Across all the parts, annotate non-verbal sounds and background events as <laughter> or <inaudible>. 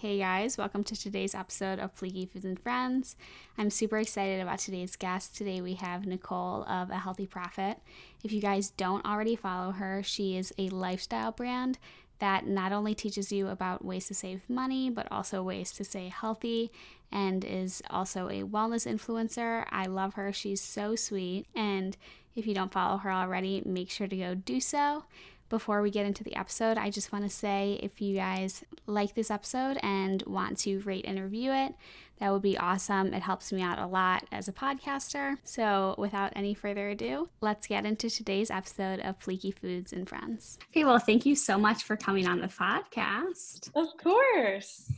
Hey guys, welcome to today's episode of Fleeky Foods and Friends. I'm super excited about today's guest. Today we have Nicole of A Healthy Profit. If you guys don't already follow her, she is a lifestyle brand that not only teaches you about ways to save money, but also ways to stay healthy and is also a wellness influencer. I love her. She's so sweet. And if you don't follow her already, make sure to go do so before we get into the episode, I just want to say if you guys like this episode and want to rate and review it, that would be awesome. It helps me out a lot as a podcaster. So, without any further ado, let's get into today's episode of Fleeky Foods and Friends. Okay, well, thank you so much for coming on the podcast. Of course.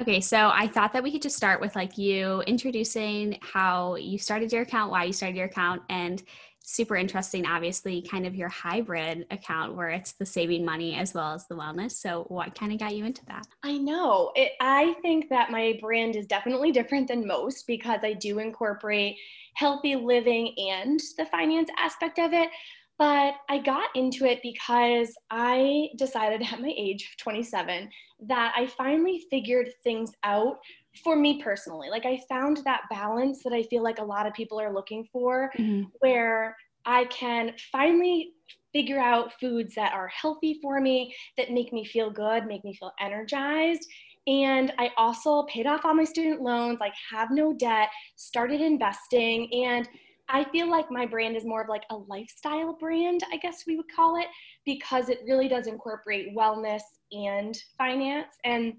Okay, so I thought that we could just start with like you introducing how you started your account, why you started your account, and super interesting, obviously, kind of your hybrid account where it's the saving money as well as the wellness. So, what kind of got you into that? I know. It, I think that my brand is definitely different than most because I do incorporate healthy living and the finance aspect of it. But I got into it because I decided at my age of 27 that I finally figured things out for me personally like i found that balance that i feel like a lot of people are looking for mm-hmm. where i can finally figure out foods that are healthy for me that make me feel good make me feel energized. And i also paid off all my student loans. Like have no debt started investing and i feel like my brand is more of like a lifestyle brand i guess we would call it because it really does incorporate wellness and finance. And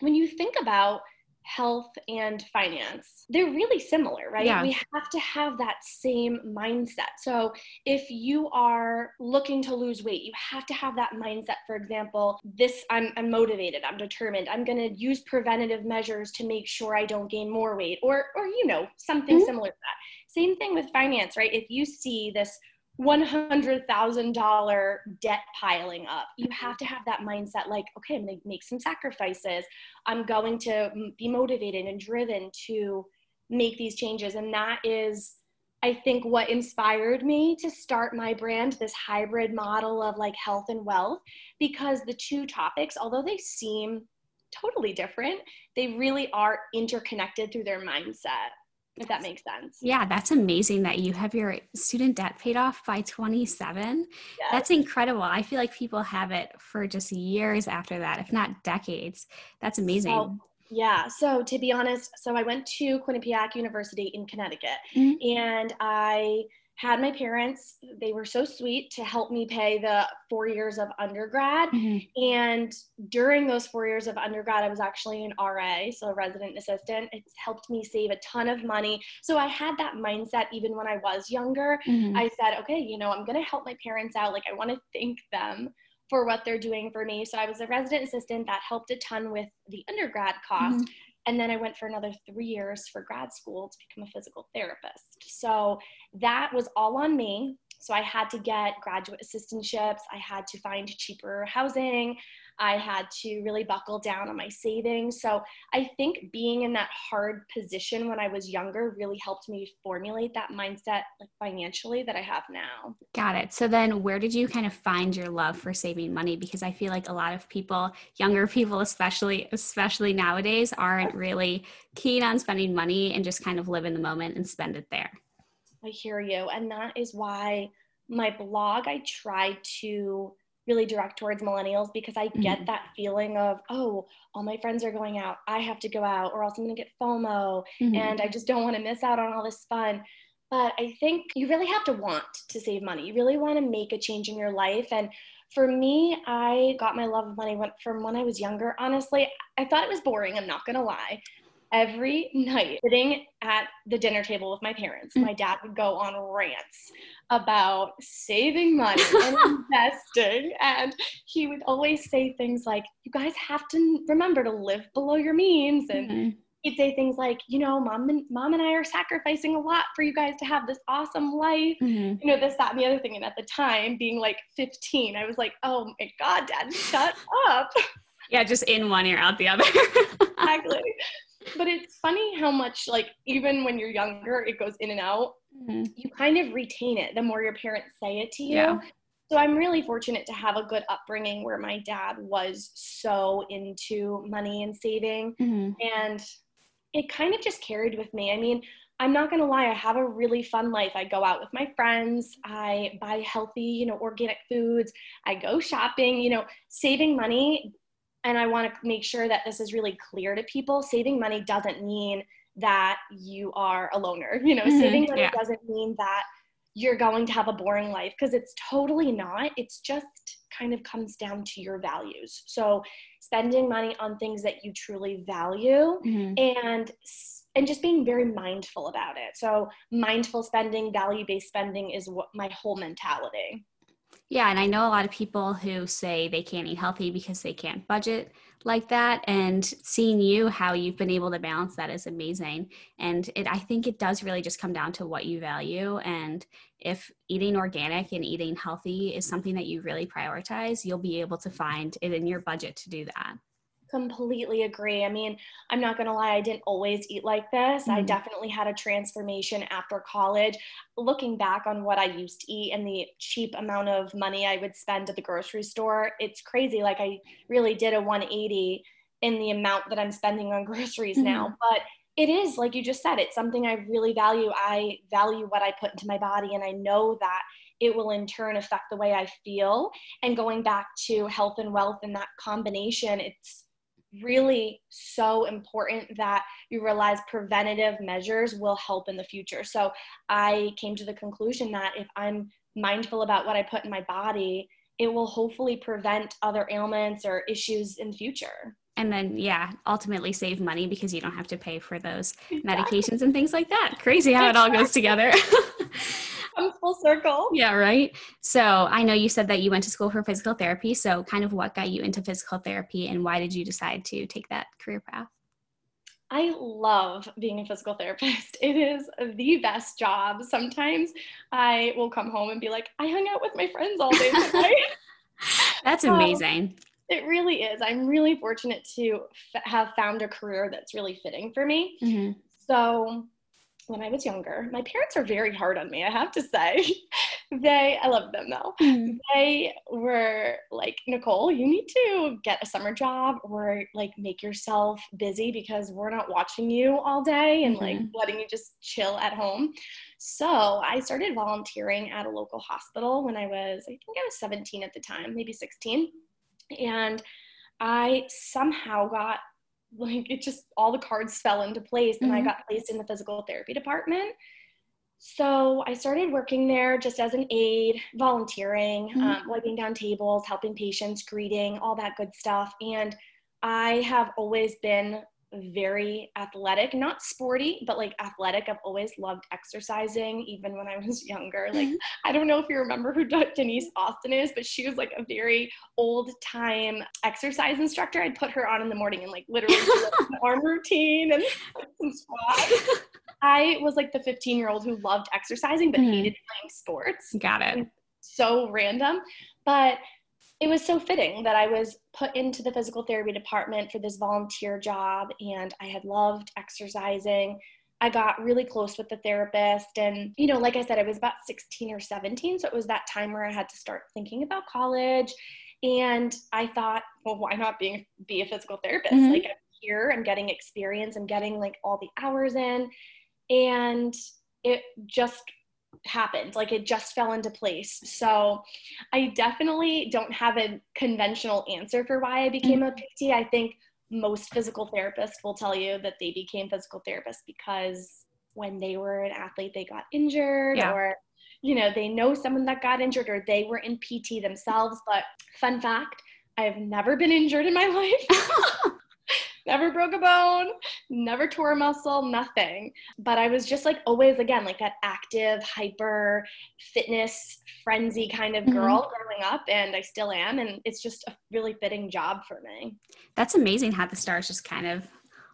when you think about health and finance. They're really similar right? Yeah. we have to have that same mindset. So if you are looking to lose weight you have to have that mindset. For example this i'm, I'm motivated i'm determined i'm going to use preventative measures to make sure i don't gain more weight or or you know something mm-hmm. similar to that. Same thing with finance right? If you see this $100,000 debt piling up. You have to have that mindset like, okay, I'm going to make some sacrifices. I'm going to be motivated and driven to make these changes. And that is, I think, what inspired me to start my brand, this hybrid model of like health and wealth, because the two topics, although they seem totally different, they really are interconnected through their mindset if that makes sense. Yeah, that's amazing that you have your student debt paid off by 27. Yes. That's incredible. I feel like people have it for just years after that, if not decades. That's amazing. So, yeah. So to be honest, so I went to Quinnipiac University in Connecticut mm-hmm. and I had my parents, they were so sweet to help me pay the four years of undergrad. Mm-hmm. And during those four years of undergrad, I was actually an RA, so a resident assistant. It's helped me save a ton of money. So I had that mindset even when I was younger. Mm-hmm. I said, okay, you know, I'm going to help my parents out. Like, I want to thank them for what they're doing for me. So I was a resident assistant that helped a ton with the undergrad cost. Mm-hmm. And then I went for another three years for grad school to become a physical therapist. So that was all on me. So I had to get graduate assistantships. I had to find cheaper housing. I had to really buckle down on my savings. So I think being in that hard position when I was younger really helped me formulate that mindset like financially that I have now. Got it. So then where did you kind of find your love for saving money because I feel like a lot of people, younger people especially especially nowadays aren't really keen on spending money and just kind of live in the moment and spend it there. I hear you and that is why my blog I try to really direct towards millennials because I get mm-hmm. that feeling of, oh, all my friends are going out. I have to go out or else I'm going to get FOMO mm-hmm. and I just don't want to miss out on all this fun. But I think you really have to want to save money. You really want to make a change in your life. And for me, I got my love of money from when I was younger. Honestly, I thought it was boring. I'm not going to lie every night sitting at the dinner table with my parents my dad would go on rants about saving money and <laughs> investing and he would always say things like you guys have to remember to live below your means and mm-hmm. he'd say things like you know mom and mom and i are sacrificing a lot for you guys to have this awesome life mm-hmm. you know this that and the other thing and at the time being like 15 i was like oh my god dad shut up <laughs> yeah just in one ear out the other <laughs> exactly but it's funny how much like even when you're younger it goes in and out mm-hmm. you kind of retain it the more your parents say it to you yeah. So I'm really fortunate to have a good upbringing where my dad was so into money and saving. Mm-hmm. And it kind of just carried with me. I mean, I'm not going to lie, I have a really fun life. I go out with my friends, I buy healthy, you know, organic foods, I go shopping, you know, saving money. And I want to make sure that this is really clear to people. Saving money doesn't mean that you are a loner. You know, mm-hmm. saving money yeah. doesn't mean that you're going to have a boring life because it's totally not. It's just kind of comes down to your values. So, spending money on things that you truly value mm-hmm. and and just being very mindful about it. So, mindful spending, value based spending is what my whole mentality. Yeah, and I know a lot of people who say they can't eat healthy because they can't budget like that and seeing you how you've been able to balance that is amazing and it i think it does really just come down to what you value and if eating organic and eating healthy is something that you really prioritize you'll be able to find it in your budget to do that completely agree. I mean, I'm not going to lie, I didn't always eat like this. Mm-hmm. I definitely had a transformation after college. Looking back on what I used to eat and the cheap amount of money I would spend at the grocery store, it's crazy. Like, I really did a 180 in the amount that I'm spending on <laughs> groceries mm-hmm. now. But it is, like you just said, it's something I really value. I value what I put into my body, and I know that it will in turn affect the way I feel. And going back to health and wealth and that combination, it's really so important that you realize preventative measures will help in the future. So I came to the conclusion that if I'm mindful about what I put in my body, it will hopefully prevent other ailments or issues in the future. And then, yeah, ultimately save money because you don't have to pay for those exactly. medications and things like that. Crazy how it all goes together. <laughs> comes full circle. Yeah, right. So I know you said that you went to school for physical therapy. So, kind of what got you into physical therapy and why did you decide to take that career path? I love being a physical therapist. <laughs> It is the best job. Sometimes I will come home and be like, I hung out with my friends all day today. <laughs> That's amazing. Um, it really is. I'm really fortunate to f- have found a career that's really fitting for me. Mm-hmm. So, when I was younger. My parents are very hard on me, I have to say. <laughs> they, I love them though. Mm-hmm. They were like, Nicole, you need to get a summer job or like make yourself busy because we're not watching you all day and mm-hmm. like letting you just chill at home. So I started volunteering at a local hospital when I was, I think I was 17 at the time, maybe 16. And I somehow got like it just all the cards fell into place and mm-hmm. I got placed in the physical therapy department. So I started working there just as an aide, volunteering, mm-hmm. um, wiping down tables, helping patients, greeting, all that good stuff. And I have always been very athletic, not sporty, but like athletic. I've always loved exercising, even when I <laughs> was younger. Like, mm-hmm. I don't know if you remember who Denise Austin is, but she was like a very old time exercise instructor. I'd put her on in the morning and like literally an <laughs> arm routine and some squats. I was like the 15 year old who loved exercising but mm-hmm. hated playing sports. Got it. So random. But it was so fitting that I was put into the physical therapy department for this volunteer job and I had loved exercising. I got really close with the therapist and you know like I said I was about 16 or 17 so it was that time where I had to start thinking about college and I thought well why not being be a physical therapist mm-hmm. like I'm here I'm getting experience I'm getting like all the hours in and it just happened like it just fell into place. So i definitely don't have a conventional answer for why i became a pt i think most physical therapists will tell you that they became physical therapists because when they were an athlete they got injured yeah. or you know they know someone that got injured or they were in pt themselves. But fun fact i have never been injured in my <laughs> life <laughs> never broke a bone, never tore a muscle, nothing. But I was just like always, again, like that active, hyper, fitness, frenzy kind of girl mm-hmm. growing up. And I still am. And it's just a really fitting job for me. That's amazing how the stars just kind of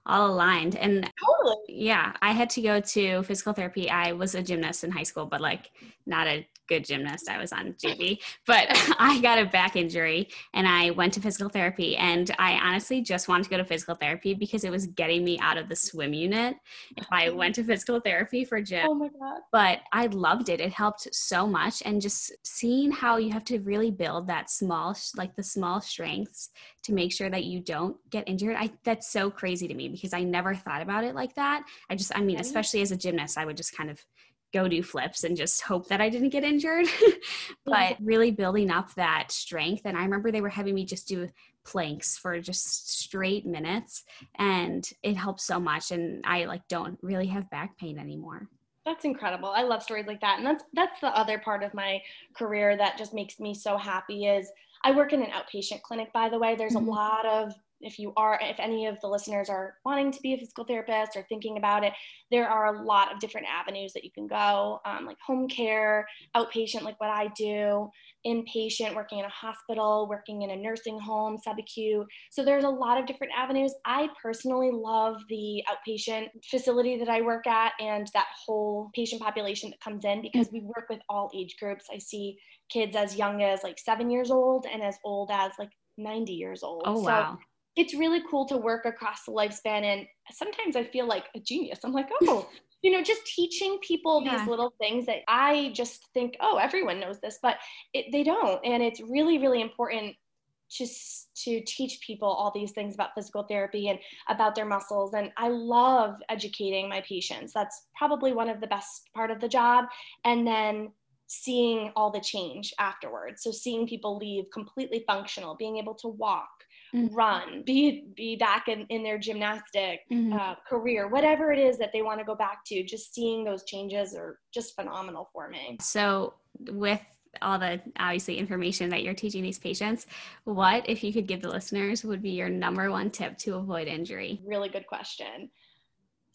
all aligned and totally yeah i had to go to physical therapy i was a gymnast in high school but like not a good gymnast. I was on JV, but <laughs> I got a back injury and I went to physical therapy. And I honestly just wanted to go to physical therapy because it was getting me out of the swim unit. If I mm-hmm. went to physical therapy for gym, oh my god! But I loved it. It helped so much, and just seeing how you have to really build that small, like the small strengths to make sure that you don't get injured. I that's so crazy to me because I never thought about it like that. I just, I mean, especially as a gymnast, I would just kind of go do flips and just hope that I didn't get injured. <laughs> but really building up that strength. And I remember they were having me just do planks for just straight minutes and it helps so much. And I like don't really have back pain anymore. That's incredible. I love stories like that. And that's that's the other part of my career that just makes me so happy is I work in an outpatient clinic by the way. There's mm-hmm. a lot of if you are, if any of the listeners are wanting to be a physical therapist or thinking about it, there are a lot of different avenues that you can go, um, like home care, outpatient, like what I do, inpatient, working in a hospital, working in a nursing home, subacute. So there's a lot of different avenues. I personally love the outpatient facility that I work at and that whole patient population that comes in because we work with all age groups. I see kids as young as like seven years old and as old as like 90 years old. Oh, so wow it's really cool to work across the lifespan and sometimes i feel like a genius. I'm like oh <laughs> you know just teaching people yeah. these little things that i just think oh everyone knows this but it, they don't and it's really really important just to teach people all these things about physical therapy and about their muscles and i love educating my patients. That's probably one of the best part of the job and then seeing all the change afterwards. So seeing people leave completely functional being able to walk mm-hmm. run, be be back in, in their gymnastic mm-hmm. uh, career, whatever it is that they want to go back to, just seeing those changes are just phenomenal for me. So with all the obviously information that you're teaching these patients, what if you could give the listeners would be your number one tip to avoid injury? Really good question.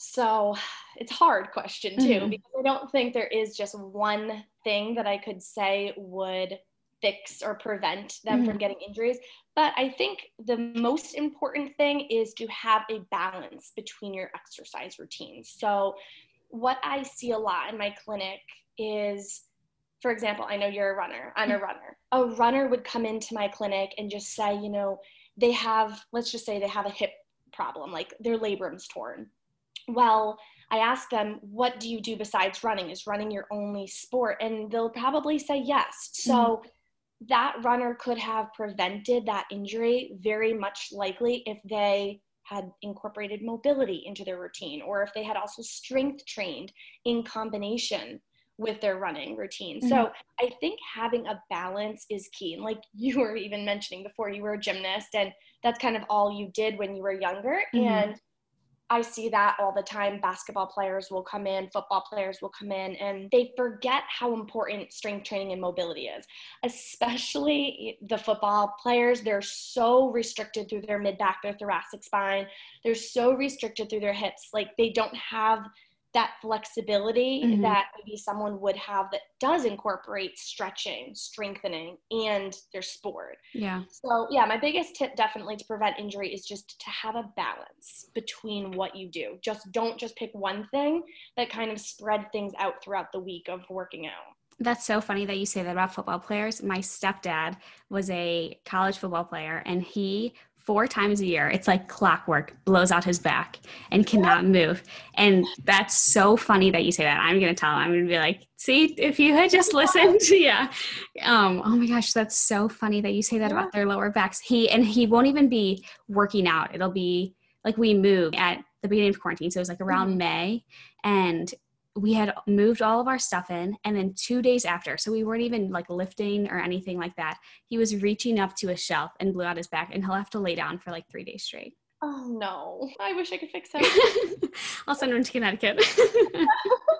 So it's a hard question too, mm-hmm. because I don't think there is just one thing that I could say would fix or prevent them mm-hmm. from getting injuries. But I think the most important thing is to have a balance between your exercise routines. So, what I see a lot in my clinic is, for example, I know you're a runner, I'm a mm-hmm. runner. A runner would come into my clinic and just say, you know, they have, let's just say they have a hip problem, like their labrum's torn. Well, I ask them, what do you do besides running? Is running your only sport? And they'll probably say yes. So, mm-hmm that runner could have prevented that injury very much likely if they had incorporated mobility into their routine or if they had also strength trained in combination with their running routine. Mm-hmm. So I think having a balance is key. And like <laughs> you were even mentioning before, you were a gymnast and that's kind of all you did when you were younger. Mm-hmm. And I see that all the time. Basketball players will come in, football players will come in, and they forget how important strength training and mobility is. Especially the football players, they're so restricted through their mid back, their thoracic spine. They're so restricted through their hips. Like they don't have that flexibility mm-hmm. that maybe someone would have that does incorporate stretching, strengthening, and their sport. Yeah. So, yeah, my biggest tip definitely to prevent injury is just to have a balance between what you do. Just don't just pick one thing that kind of spread things out throughout the week of working out. That's so funny that you say that about football players. My stepdad was a college football player and he four times a year. It's like clockwork, blows out his back and cannot move. And that's so funny that you say that. I'm going to tell him, I'm going to be like, see, if you had just listened, <laughs> yeah. Um, oh my gosh, that's so funny that you say that about their lower backs. He, and he won't even be working out. It'll be like we move at the beginning of quarantine. So it was like around mm-hmm. May and we had moved all of our stuff in and then two days after so we weren't even like lifting or anything like that he was reaching up to a shelf and blew out his back and he'll have to lay down for like three days straight. Oh no. I wish i could fix <laughs> that. I'll send him to connecticut <laughs>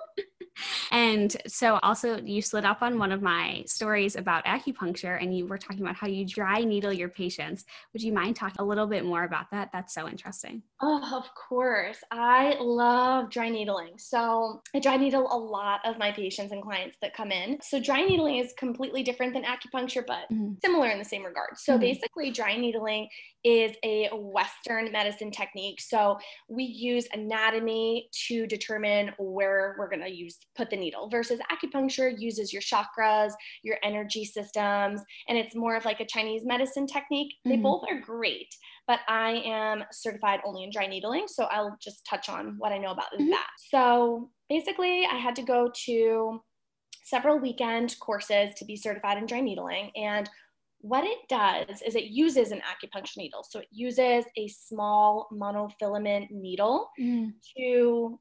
and so also you slid up on one of my stories about acupuncture and you were talking about how you dry needle your patients. Would you mind talking a little bit more about that? That's so interesting. Oh, of course. I love dry needling. So I dry needle a lot of my patients and clients that come in. So dry needling is completely different than acupuncture, but mm-hmm. similar in the same regard. So mm-hmm. basically dry needling is a Western medicine technique. So we use anatomy to determine where we're going to use put the needle versus acupuncture uses your chakras, your energy systems, and it's more of like a Chinese medicine technique. They mm-hmm. both are great, but I am certified only in dry needling. So I'll just touch on what I know about mm-hmm. that. So basically, I had to go to several weekend courses to be certified in dry needling. And what it does is it uses an acupuncture needle. So it uses a small monofilament needle mm. to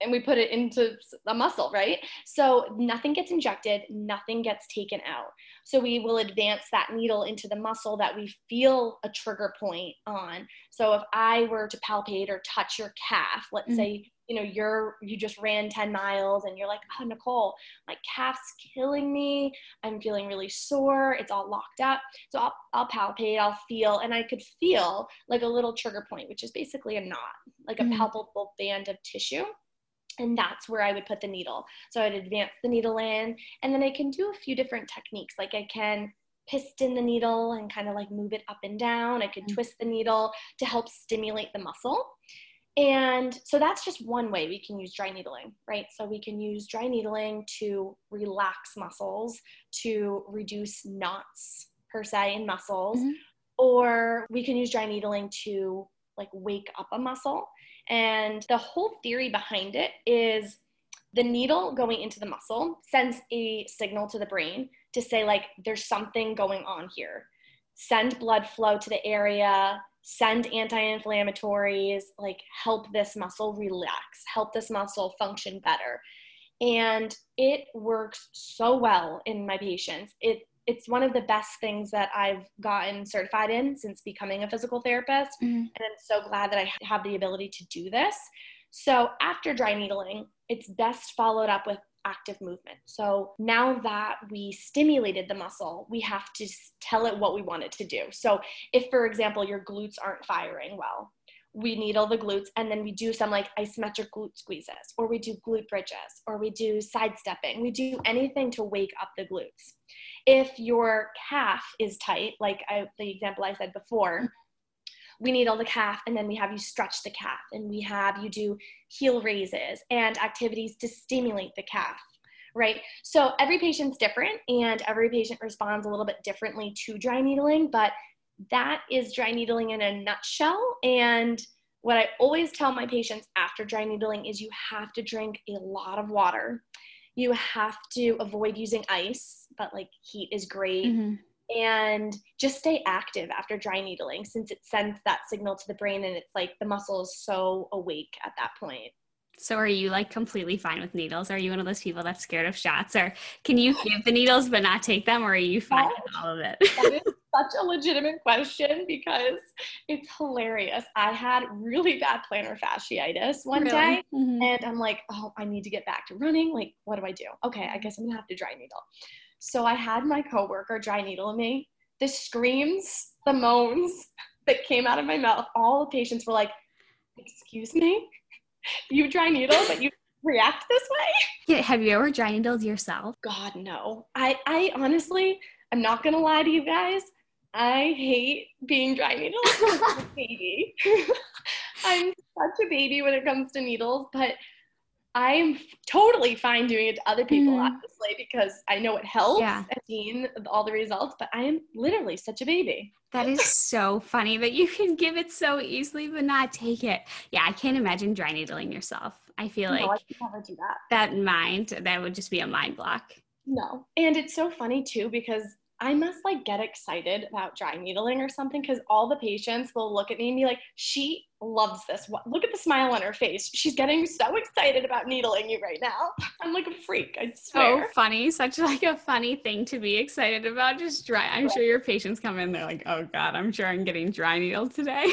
and we put it into a muscle, right? So nothing gets injected, nothing gets taken out. So we will advance that needle into the muscle that we feel a trigger point on. So if I were to palpate or touch your calf, let's mm-hmm. say you know you're you just ran 10 miles and you're like oh nicole my calf's killing me i'm feeling really sore it's all locked up so i'll, I'll palpate i'll feel and i could feel like a little trigger point which is basically a knot like a mm-hmm. palpable band of tissue and that's where I would put the needle. So I'd advance the needle in, and then I can do a few different techniques. Like I can piston the needle and kind of like move it up and down. I can mm-hmm. twist the needle to help stimulate the muscle. And so that's just one way we can use dry needling, right? So we can use dry needling to relax muscles, to reduce knots per se in muscles, mm-hmm. or we can use dry needling to like wake up a muscle. And the whole theory behind it is the needle going into the muscle sends a signal to the brain to say, like, there's something going on here. Send blood flow to the area, send anti-inflammatories, like help this muscle relax, help this muscle function better. And it works so well in my patients. It it's one of the best things that I've gotten certified in since becoming a physical therapist. Mm-hmm. And I'm so glad that I have the ability to do this. So after dry needling, it's best followed up with active movement. So now that we stimulated the muscle, we have to tell it what we want it to do. So if, for example, your glutes aren't firing well, we needle the glutes and then we do some like isometric glute squeezes or we do glute bridges or we do sidestepping. We do anything to wake up the glutes. If your calf is tight, like I, the example I said before, we needle the calf and then we have you stretch the calf and we have you do heel raises and activities to stimulate the calf right? So every patient's different and every patient responds a little bit differently to dry needling, but that is dry needling in a nutshell. And what I always tell my patients after dry needling is you have to drink a lot of water. You have to avoid using ice, but like heat is great. Mm-hmm. And just stay active after dry needling since it sends that signal to the brain and it's like the muscle is so awake at that point. So are you like completely fine with needles? Are you one of those people that's scared of shots or can you give the needles but not take them or are you fine with all of it? Such a legitimate question because it's hilarious. I had really bad plantar fasciitis one really? day mm-hmm. and I'm like, oh, I need to get back to running. Like, what do I do? Okay, I guess I'm gonna have to dry needle. So I had my coworker dry needle me. The screams, the moans that came out of my mouth, all the patients were like, excuse me? you dry needle, but you react this way? Yeah. Have you ever dry needled yourself? God, no. I, I honestly, I'm not gonna lie to you guys. I hate being dry needled. I'm baby. <laughs> I'm such a baby when it comes to needles, but I'm totally fine doing it to other people, mm. obviously, because I know it helps. Yeah. I've seen all the results, but I am literally such a baby. That is so funny that you can give it so easily but not take it. Yeah, I can't imagine dry needling yourself. I feel no, like I never do that. That mind, that would just be a mind block. No. And it's so funny too because I must like get excited about dry needling or something because all the patients will look at me and be like, she loves this. Look at the smile on her face. She's getting so excited about needling you right now. I'm like a freak. I oh, swear. So funny. Such like a funny thing to be excited about. Just dry. I'm right. sure your patients come in. They're like, oh God, I'm sure I'm getting dry needled today.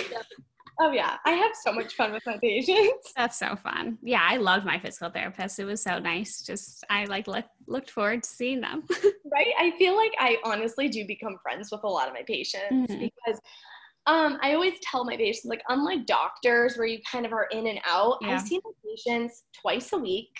Oh yeah, I have so much fun with my patients. <laughs> That's so fun. Yeah, I loved my physical therapist. It was so nice. Just I like look, looked forward to seeing them. <laughs> right? I feel like I honestly do become friends with a lot of my patients mm-hmm. because um, I always tell my patients, like, unlike doctors where you kind of are in and out, yeah. I see my patients twice a week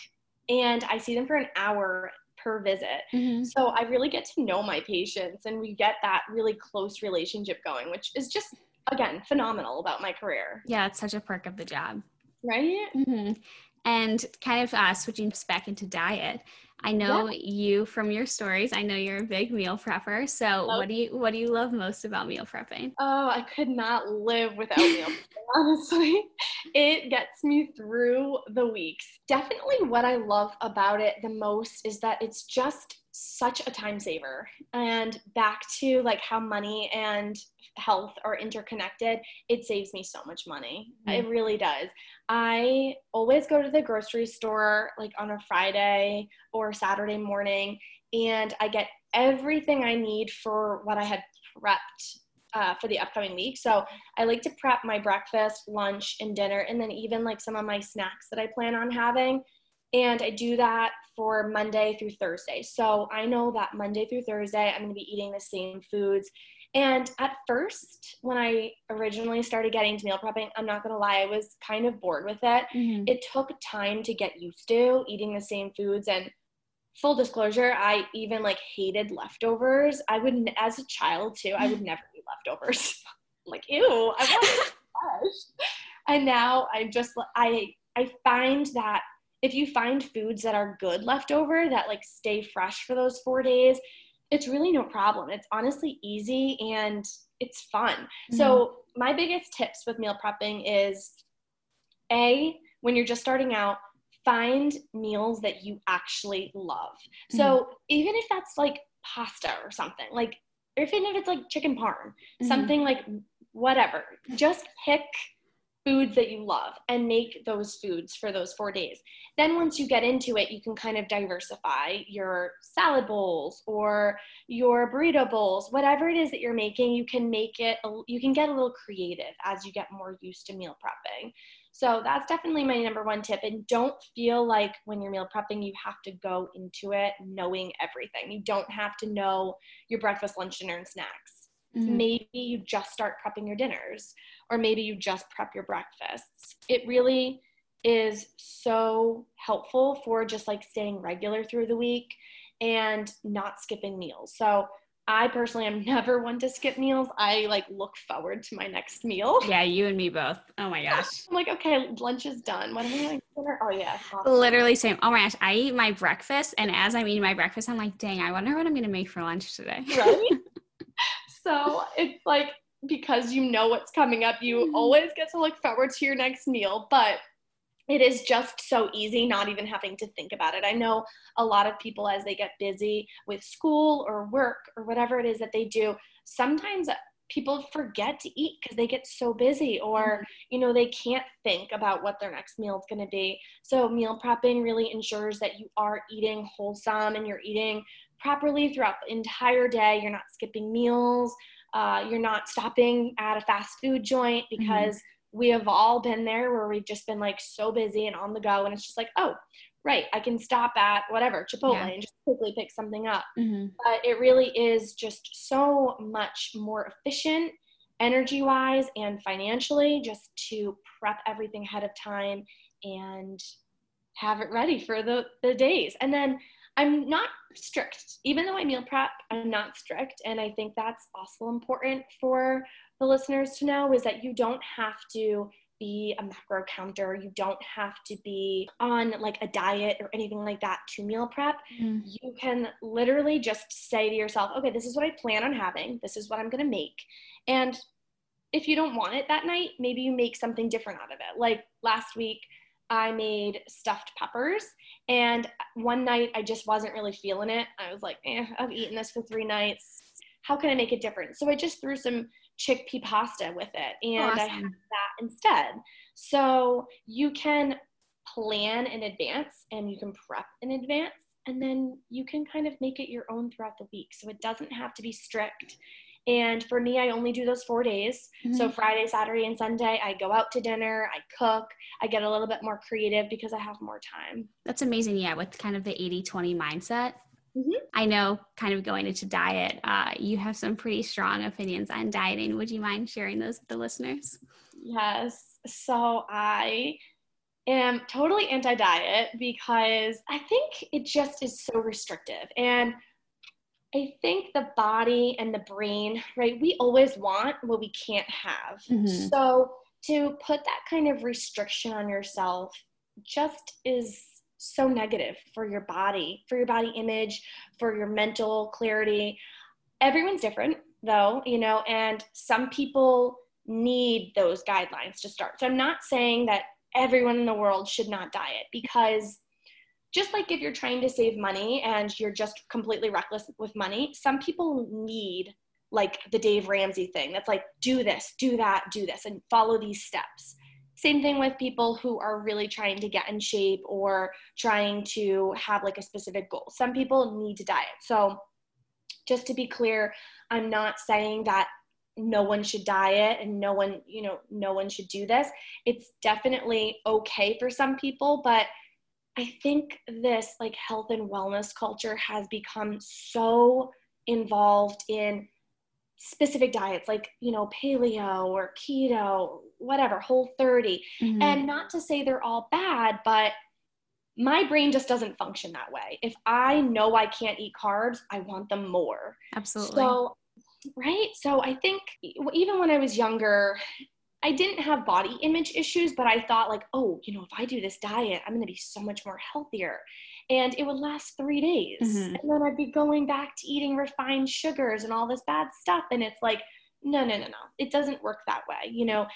and I see them for an hour per visit. Mm-hmm. So I really get to know my patients and we get that really close relationship going, which is just again phenomenal about my career yeah it's such a perk of the job right mm-hmm. And kind of uh, switching back into diet, I know yeah. you from your stories. I know you're a big meal prepper. So what do you what do you love most about meal prepping? Oh, I could not live without meal prepping, <laughs> honestly. It gets me through the weeks. Definitely what I love about it the most is that it's just such a time saver. And back to like how money and health are interconnected, it saves me so much money. Mm. It really does. I always go to the grocery store like on a Friday or Saturday morning, and I get everything I need for what I had prepped uh, for the upcoming week. So I like to prep my breakfast, lunch, and dinner, and then even like some of my snacks that I plan on having. And I do that for Monday through Thursday. So I know that Monday through Thursday, I'm going to be eating the same foods. And at first, when I originally started getting to meal prepping, I'm not gonna lie, I was kind of bored with it. Mm-hmm. It took time to get used to eating the same foods. And full disclosure, I even like hated leftovers. I would, as a child too, I would <laughs> never eat leftovers. <laughs> like, ew, I want <laughs> fresh. And now I just, I, I find that if you find foods that are good left over that like stay fresh for those four days, it's really no problem. It's honestly easy and it's fun. Mm-hmm. So, my biggest tips with meal prepping is A, when you're just starting out, find meals that you actually love. Mm-hmm. So, even if that's like pasta or something, like, or even if it's like chicken parm, mm-hmm. something like whatever, just pick foods that you love and make those foods for those four days. Then, once you get into it, you can kind of diversify your salad bowls or your burrito bowls, whatever it is that you're making, you can make it, you can get a little creative as you get more used to meal prepping. So, that's definitely my number one tip. And don't feel like when you're meal prepping, you have to go into it knowing everything. You don't have to know your breakfast, lunch, dinner, and snacks Mm-hmm. Maybe you just start prepping your dinners, or maybe you just prep your breakfasts. It really is so helpful for just like staying regular through the week and not skipping meals. So I personally am <laughs> never one to skip meals. I like look forward to my next meal. Yeah, you and me both. Oh my <laughs> gosh. I'm like, okay, lunch is done. What am I dinner? Oh yeah. Literally same. Oh my gosh, I eat my breakfast, and as I'm eating my breakfast, I'm like, dang, I wonder what I'm gonna make for lunch today. Right. <laughs> so it's like because you know what's coming up, you mm-hmm. always get to look forward to your next meal. But it is just so easy not even having to think about it. I know a lot of people, as they get busy with school or work or whatever it is that they do, sometimes people forget to eat because they get so busy or mm-hmm. you know they can't think about what their next meal is going to be so meal prepping really ensures that you are eating wholesome and you're eating properly throughout the entire day. You're not skipping meals. Uh, you're not stopping at a fast food joint mm-hmm. because mm-hmm. we have all been there where we've just been like so busy and on the go. And it's just like, oh, right, I can stop at whatever, Chipotle, yeah. and just quickly pick something up. Mm-hmm. But it really is just so much more efficient energy wise and financially just to prep everything ahead of time and have it ready for the, the days. And then I'm not strict. Even though I meal prep, I'm not strict. And I think that's also important for the listeners to know is that you don't have to be a macro counter. You don't have to be on like a diet or anything like that to meal prep. Mm. You can literally just say to yourself, okay, this is what I plan on having. This is what I'm going to make. And if you don't want it that night, maybe you make something different out of it. Like last week, I made stuffed peppers. And one night I just wasn't really feeling it. I was like, eh, I've eaten this for three nights. How can I make it different? So I just threw some chickpea pasta with it and awesome. I had that instead. So you can plan in advance and you can prep in advance and then you can kind of make it your own throughout the week. So it doesn't have to be strict. And for me, I only do those four days. Mm-hmm. So Friday, Saturday, and Sunday, I go out to dinner, I cook, I get a little bit more creative because I have more time. That's amazing. Yeah, with kind of the 80 20 mindset. Mm-hmm. I know, kind of going into diet, uh, you have some pretty strong opinions on dieting. Would you mind sharing those with the listeners? Yes. So I am totally anti diet because I think it just is so restrictive. And I think the body and the brain, right, we always want what we can't have. Mm-hmm. So to put that kind of restriction on yourself just is so negative for your body, for your body image, for your mental clarity. Everyone's different though, you know, and some people need those guidelines to start. So I'm not saying that everyone in the world should not diet because just like if you're trying to save money and you're just completely reckless with money, some people need like the Dave Ramsey thing that's like, do this, do that, do this, and follow these steps. Same thing with people who are really trying to get in shape or trying to have like a specific goal. Some people need to diet. So, just to be clear, I'm not saying that no one should diet and no one, you know, no one should do this. It's definitely okay for some people, but I think this like health and wellness culture has become so involved in specific diets like you know paleo or keto whatever whole 30 mm-hmm. and not to say they're all bad but my brain just doesn't function that way. If i know i can't eat carbs i want them more. Absolutely. So right? So i think even when i was younger I didn't have body image issues, but I thought like, oh, you know, if I do this diet, I'm going to be so much more healthier. And it would last three days. Mm-hmm. And then I'd be going back to eating refined sugars and all this bad stuff. And it's like, no, no, no, no. It doesn't work that way. You know,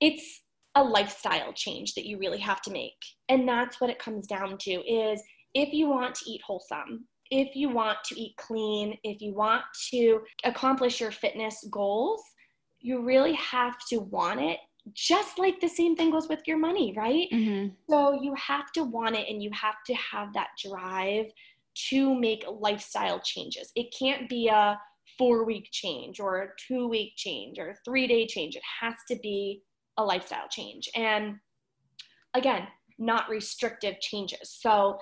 it's a lifestyle change that you really have to make. And that's what it comes down to is if you want to eat wholesome, if you want to eat clean, if you want to accomplish your fitness goals, you really have to want it just like the same thing goes with your money, right? Mm-hmm. So you have to want it and you have to have that drive to make lifestyle changes. It can't be a four week change or a two week change or a three day change. It has to be a lifestyle change. And again, not restrictive changes. So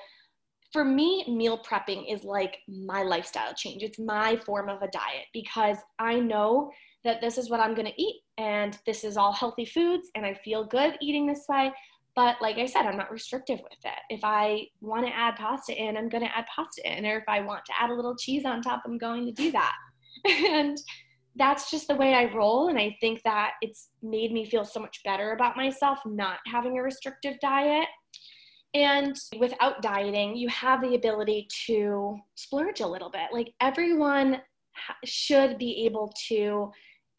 for me, meal prepping is like my lifestyle change. It's my form of a diet because I know that this is what I'm going to eat and this is all healthy foods and I feel good eating this way. But like I said, I'm not restrictive with it. If I want to add pasta in, I'm going to add pasta in. Or if I want to add a little cheese on top, I'm going to do that. <laughs> and that's just the way I roll. And I think that it's made me feel so much better about myself not having a restrictive diet. And without dieting, you have the ability to splurge a little bit. Like everyone should be able to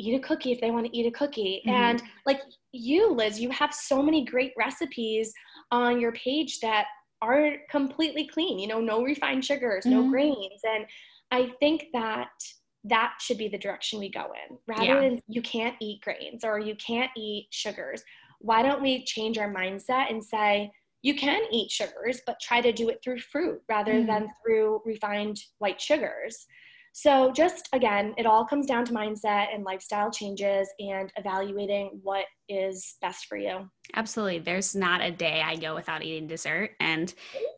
eat a cookie if they want to eat a cookie. Mm-hmm. And like you, Liz, you have so many great recipes on your page that are completely clean, you know, no refined sugars, mm-hmm. no grains. And I think that that should be the direction we go in rather yeah. than you can't eat grains or you can't eat sugars. Why don't we change our mindset and say, you can eat sugars, but try to do it through fruit rather mm-hmm. than through refined white sugars. So, just again, it all comes down to mindset and lifestyle changes and evaluating what is best for you. Absolutely. There's not a day I go without eating dessert. And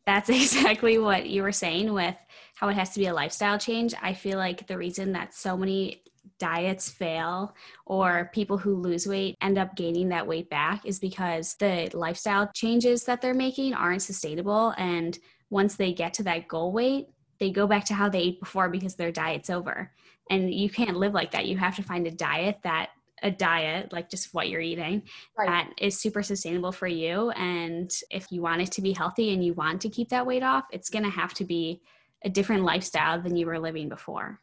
that's <laughs> exactly what you were saying with how it has to be a lifestyle change. I feel like the reason that so many diets fail or people who lose weight end up gaining that weight back is because the lifestyle changes that they're making aren't sustainable. And once they get to that goal weight, they go back to how they ate before because their diet's over. And you can't live like that. You have to find a diet that a diet, like just what you're eating, right. that is super sustainable for you. And if you want it to be healthy and you want to keep that weight off, it's going to have to be a different lifestyle than you were living before.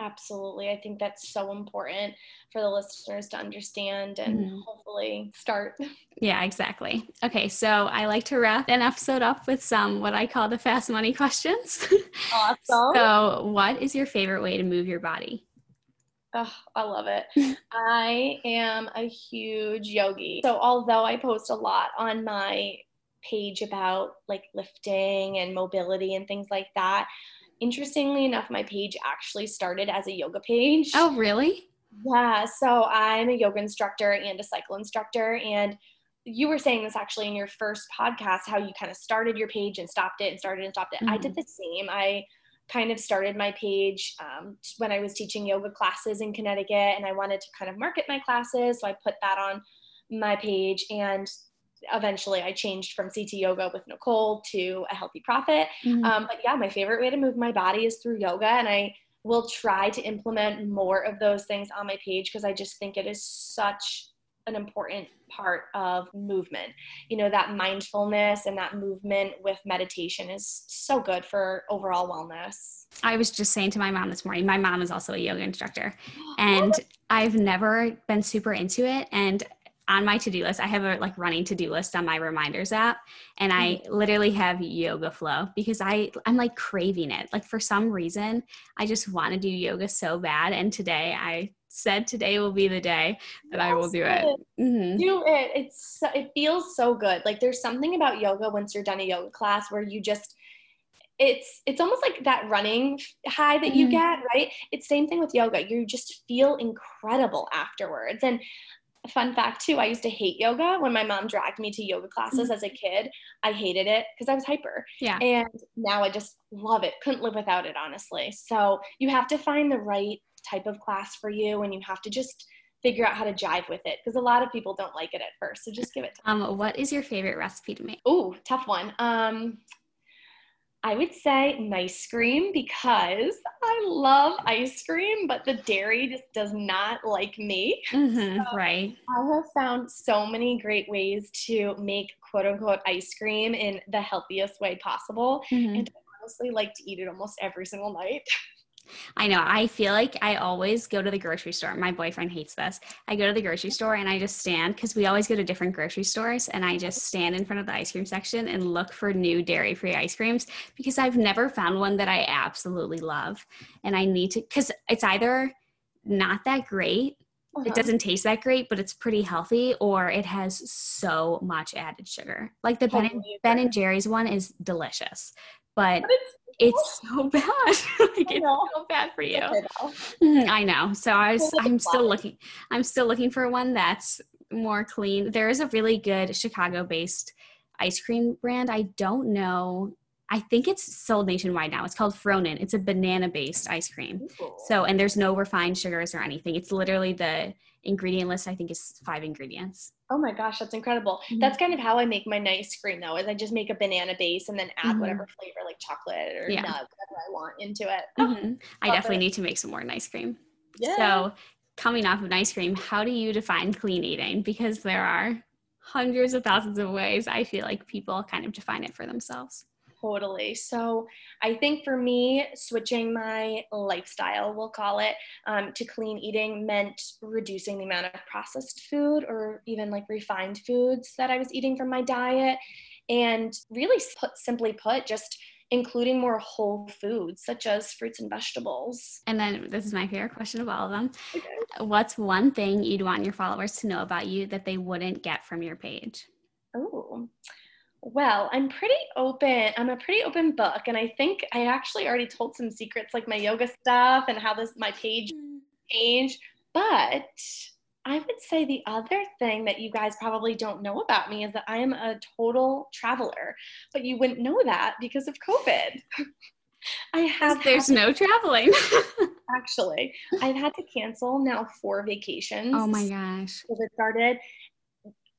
Absolutely. I think that's so important for the listeners to understand and mm-hmm. hopefully start. Yeah, exactly. Okay, so I like to wrap an episode up with some what I call the fast money questions. <laughs> Awesome. so, what is your favorite way to move your body? Oh, I love it. <laughs> I am a huge yogi. So, although I post a lot on my page about like lifting and mobility and things like that, interestingly enough, my page actually started as a yoga page. Oh, really? Yeah. So I'm a yoga instructor and a cycle instructor. And you were saying this actually in your first podcast, how you kind of started your page and stopped it and started and stopped it. Mm-hmm. I did mm-hmm. the same. I kind of started my page um, when I was teaching yoga classes in Connecticut and I wanted to kind of market my classes. So I put that on my page. And eventually I changed from CT yoga with Nicole to a healthy profit. Mm-hmm. Um, but yeah, my favorite way to move my body is through yoga. And I will try to implement more of those things on my page because I just think it is such an important part of movement. You know, that mindfulness and that movement with meditation is so good for overall wellness. I was just saying to my mom this morning, my mom is also a yoga instructor, <gasps> and I've never been super into it. And on my to-do list i have a like running to-do list on my reminders app and i mm-hmm. literally have yoga flow because i i'm like craving it. Like for some reason i just want to do yoga so bad and today i said today will be the day that yes, i will do it. mm-hmm. do it. It's it feels so good. Like there's something about yoga once you're done a yoga class where you just it's it's almost like that running high that you mm-hmm. get right? It's same thing with yoga. You just feel incredible afterwards and fun fact too i used to hate yoga. When my mom dragged me to yoga classes mm-hmm. as a kid i hated it because i was hyper. Yeah. And now i just love it. Couldn't live without it honestly. So you have to find the right type of class for you and you have to just figure out how to jive with it because a lot of people don't like it at first. So just give it um what is your favorite recipe to make? Oh tough one. Um I would say nice cream because I love ice cream, but the dairy just does not like me. Mm-hmm, so right. I have found so many great ways to make quote unquote ice cream in the healthiest way possible. Mm-hmm. And I honestly like to eat it almost every single night. <laughs> I know. I feel like I always go to the grocery store. My boyfriend hates this. I go to the grocery store and I just stand because we always go to different grocery stores and I just stand in front of the ice cream section and look for new dairy free ice creams because I've never found one that I absolutely love. And I need to, because it's either not that great uh-huh. it doesn't taste that great, but it's pretty healthy, or it has so much added sugar. Like the ben and, ben and Jerry's one is delicious, but, but it's so <laughs> bad. <laughs> like it's so bad for you. <laughs> Mm, I know. So I was I'm still looking I'm still looking for one that's more clean. There is a really good Chicago based ice cream brand. I don't know. I think it's sold nationwide now. It's called Fronin. It's a banana based ice cream. Ooh. So and there's no refined sugars or anything. It's literally the ingredient list I think is five ingredients. Oh my gosh, that's incredible. Mm-hmm. That's kind of how I make my nice cream though, is I just make a banana base and then add mm-hmm. whatever flavor like chocolate or yeah. nut, whatever I want into it. Mm-hmm. I definitely it. need to make some more nice cream. Yeah. So coming off of ice cream, how do you define clean eating? Because there are hundreds of thousands of ways I feel like people kind of define it for themselves. Totally. So I think for me, switching my lifestyle, we'll call it, um, to clean eating meant reducing the amount of processed food or even like refined foods that I was eating from my diet. And really, put, simply put, just including more whole foods such as fruits and vegetables. And then this is my favorite question of all of them. Okay. What's one thing you'd want your followers to know about you that they wouldn't get from your page? Oh, well, I'm pretty open. I'm a pretty open book. And I think I actually already told some secrets like my yoga stuff and how this my page mm. changed. But I would say the other thing that you guys probably don't know about me is that I am a total traveler. But you wouldn't know that because of COVID. <laughs> I have there's no traveling. <laughs> actually, I've had to cancel now four vacations. Oh my gosh. COVID started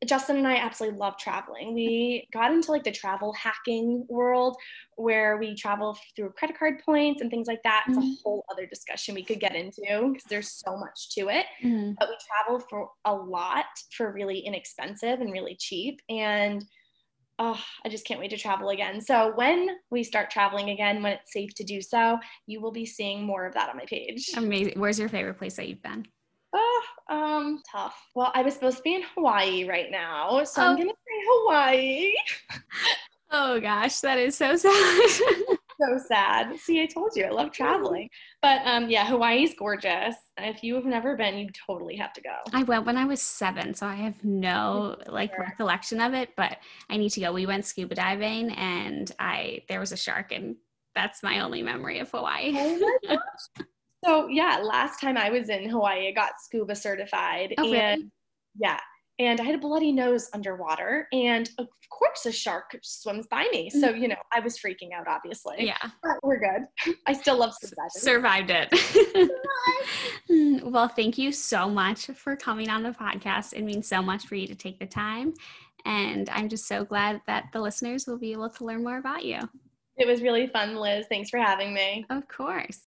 Justin and I absolutely love traveling. We got into like the travel hacking world where we travel through credit card points and things like that. It's mm-hmm. a whole other discussion we could get into because there's so much to it. Mm-hmm. But we travel for a lot for really inexpensive and really cheap. And oh, I just can't wait to travel again. So when we start traveling again, when it's safe to do so, you will be seeing more of that on my page. Amazing. Where's your favorite place that you've been? Oh, um, tough. Well, I was supposed to be in Hawaii right now, so oh. I'm gonna say Hawaii. oh gosh, that is so sad. <laughs> so sad. See, I told you I love traveling. But um, yeah, Hawaii's gorgeous. If you have never been, you totally have to go. I went when I was seven, so I have no like sure. recollection of it. But I need to go. We went scuba diving, and I there was a shark, and that's my only memory of Hawaii. Oh my <laughs> gosh. So yeah, last time I was in Hawaii, I got scuba certified, oh, and really? yeah, and I had a bloody nose underwater, and of course a shark swims by me. So mm. you know, I was freaking out, obviously. Yeah, but we're good. I still love scuba. Survived it. <laughs> Mm, well, thank you so much for coming on the podcast. It means so much for you to take the time, and I'm just so glad that the listeners will be able to learn more about you. It was really fun, Liz. Thanks for having me. Of course.